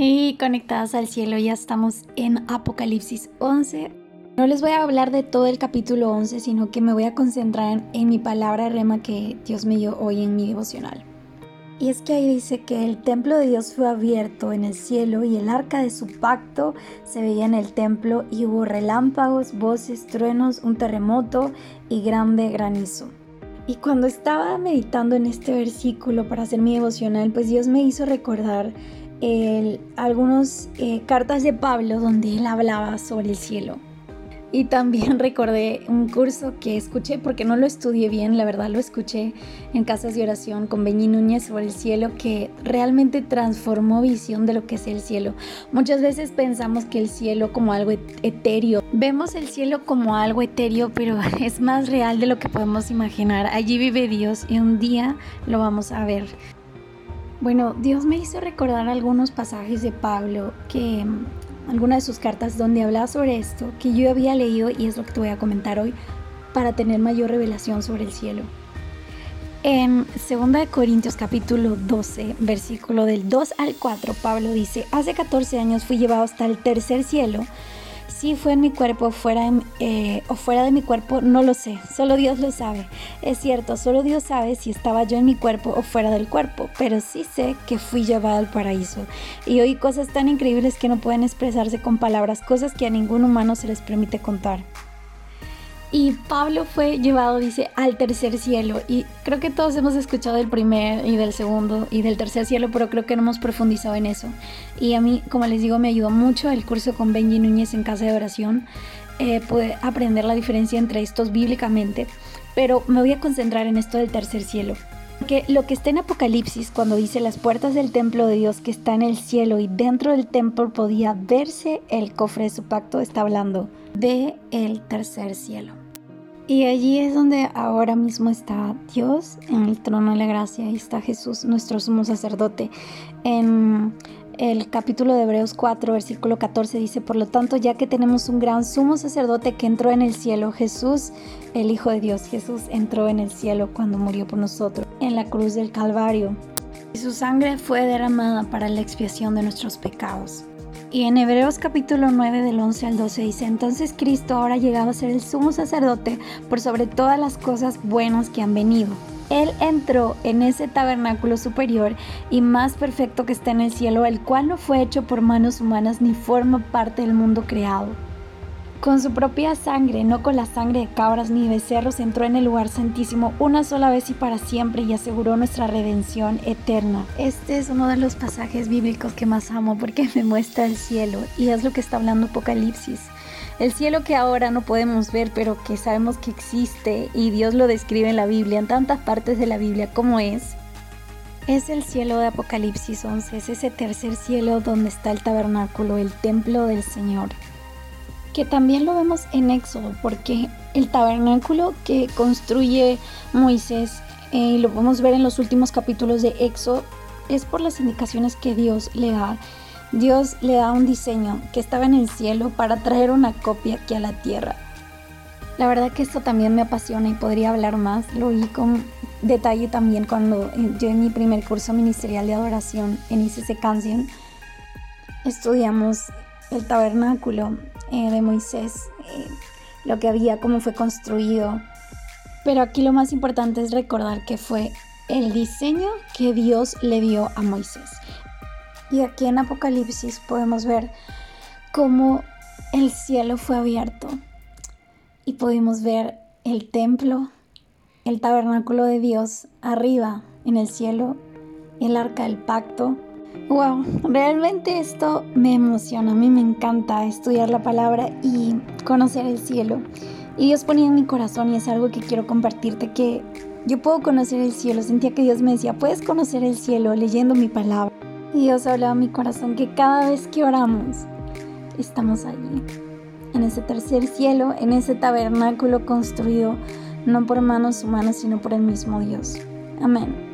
Hey, conectadas al cielo, ya estamos en Apocalipsis 11. No les voy a hablar de todo el capítulo 11, sino que me voy a concentrar en mi palabra rema que Dios me dio hoy en mi devocional. Y es que ahí dice que el templo de Dios fue abierto en el cielo y el arca de su pacto se veía en el templo y hubo relámpagos, voces, truenos, un terremoto y grande granizo. Y cuando estaba meditando en este versículo para hacer mi devocional, pues Dios me hizo recordar algunas eh, cartas de Pablo donde él hablaba sobre el cielo. Y también recordé un curso que escuché, porque no lo estudié bien, la verdad lo escuché en Casas de Oración con Beñi Núñez sobre el cielo, que realmente transformó visión de lo que es el cielo. Muchas veces pensamos que el cielo como algo etéreo, vemos el cielo como algo etéreo, pero es más real de lo que podemos imaginar. Allí vive Dios y un día lo vamos a ver. Bueno, Dios me hizo recordar algunos pasajes de Pablo que mm, algunas de sus cartas donde hablaba sobre esto que yo había leído y es lo que te voy a comentar hoy para tener mayor revelación sobre el cielo. En 2 Corintios capítulo 12, versículo del 2 al 4, Pablo dice, hace 14 años fui llevado hasta el tercer cielo si fue en mi cuerpo fuera eh, o fuera de mi cuerpo, no lo sé, solo Dios lo sabe. Es cierto, solo Dios sabe si estaba yo en mi cuerpo o fuera del cuerpo, pero sí sé que fui llevado al paraíso y oí cosas tan increíbles que no pueden expresarse con palabras, cosas que a ningún humano se les permite contar. Y Pablo fue llevado, dice, al tercer cielo. Y creo que todos hemos escuchado del primer y del segundo y del tercer cielo, pero creo que no hemos profundizado en eso. Y a mí, como les digo, me ayudó mucho el curso con Benji Núñez en Casa de Oración. Eh, pude aprender la diferencia entre estos bíblicamente, pero me voy a concentrar en esto del tercer cielo. Lo que está en Apocalipsis, cuando dice las puertas del templo de Dios que está en el cielo y dentro del templo podía verse el cofre de su pacto, está hablando de el tercer cielo. Y allí es donde ahora mismo está Dios en el trono de la gracia y está Jesús, nuestro sumo sacerdote. En el capítulo de Hebreos 4, versículo 14 dice, por lo tanto, ya que tenemos un gran sumo sacerdote que entró en el cielo, Jesús, el Hijo de Dios, Jesús entró en el cielo cuando murió por nosotros en la cruz del Calvario. Y su sangre fue derramada para la expiación de nuestros pecados. Y en Hebreos capítulo 9 del 11 al 12 dice, entonces Cristo ahora ha llegado a ser el sumo sacerdote por sobre todas las cosas buenas que han venido. Él entró en ese tabernáculo superior y más perfecto que está en el cielo, el cual no fue hecho por manos humanas ni forma parte del mundo creado con su propia sangre, no con la sangre de cabras ni becerros, entró en el lugar santísimo una sola vez y para siempre y aseguró nuestra redención eterna. Este es uno de los pasajes bíblicos que más amo porque me muestra el cielo y es lo que está hablando Apocalipsis. El cielo que ahora no podemos ver, pero que sabemos que existe y Dios lo describe en la Biblia, en tantas partes de la Biblia como es. Es el cielo de Apocalipsis 11, es ese tercer cielo donde está el tabernáculo, el templo del Señor que también lo vemos en Éxodo, porque el tabernáculo que construye Moisés, eh, lo podemos ver en los últimos capítulos de Éxodo, es por las indicaciones que Dios le da. Dios le da un diseño que estaba en el cielo para traer una copia aquí a la tierra. La verdad que esto también me apasiona y podría hablar más. Lo vi con detalle también cuando eh, yo en mi primer curso ministerial de adoración en ICC Canción estudiamos el tabernáculo eh, de Moisés, eh, lo que había, cómo fue construido. Pero aquí lo más importante es recordar que fue el diseño que Dios le dio a Moisés. Y aquí en Apocalipsis podemos ver cómo el cielo fue abierto y pudimos ver el templo, el tabernáculo de Dios arriba en el cielo, el arca del pacto Wow, realmente esto me emociona, a mí me encanta estudiar la palabra y conocer el cielo. Y Dios ponía en mi corazón y es algo que quiero compartirte, que yo puedo conocer el cielo. Sentía que Dios me decía, puedes conocer el cielo leyendo mi palabra. Y Dios hablaba en mi corazón que cada vez que oramos, estamos allí, en ese tercer cielo, en ese tabernáculo construido no por manos humanas, sino por el mismo Dios. Amén.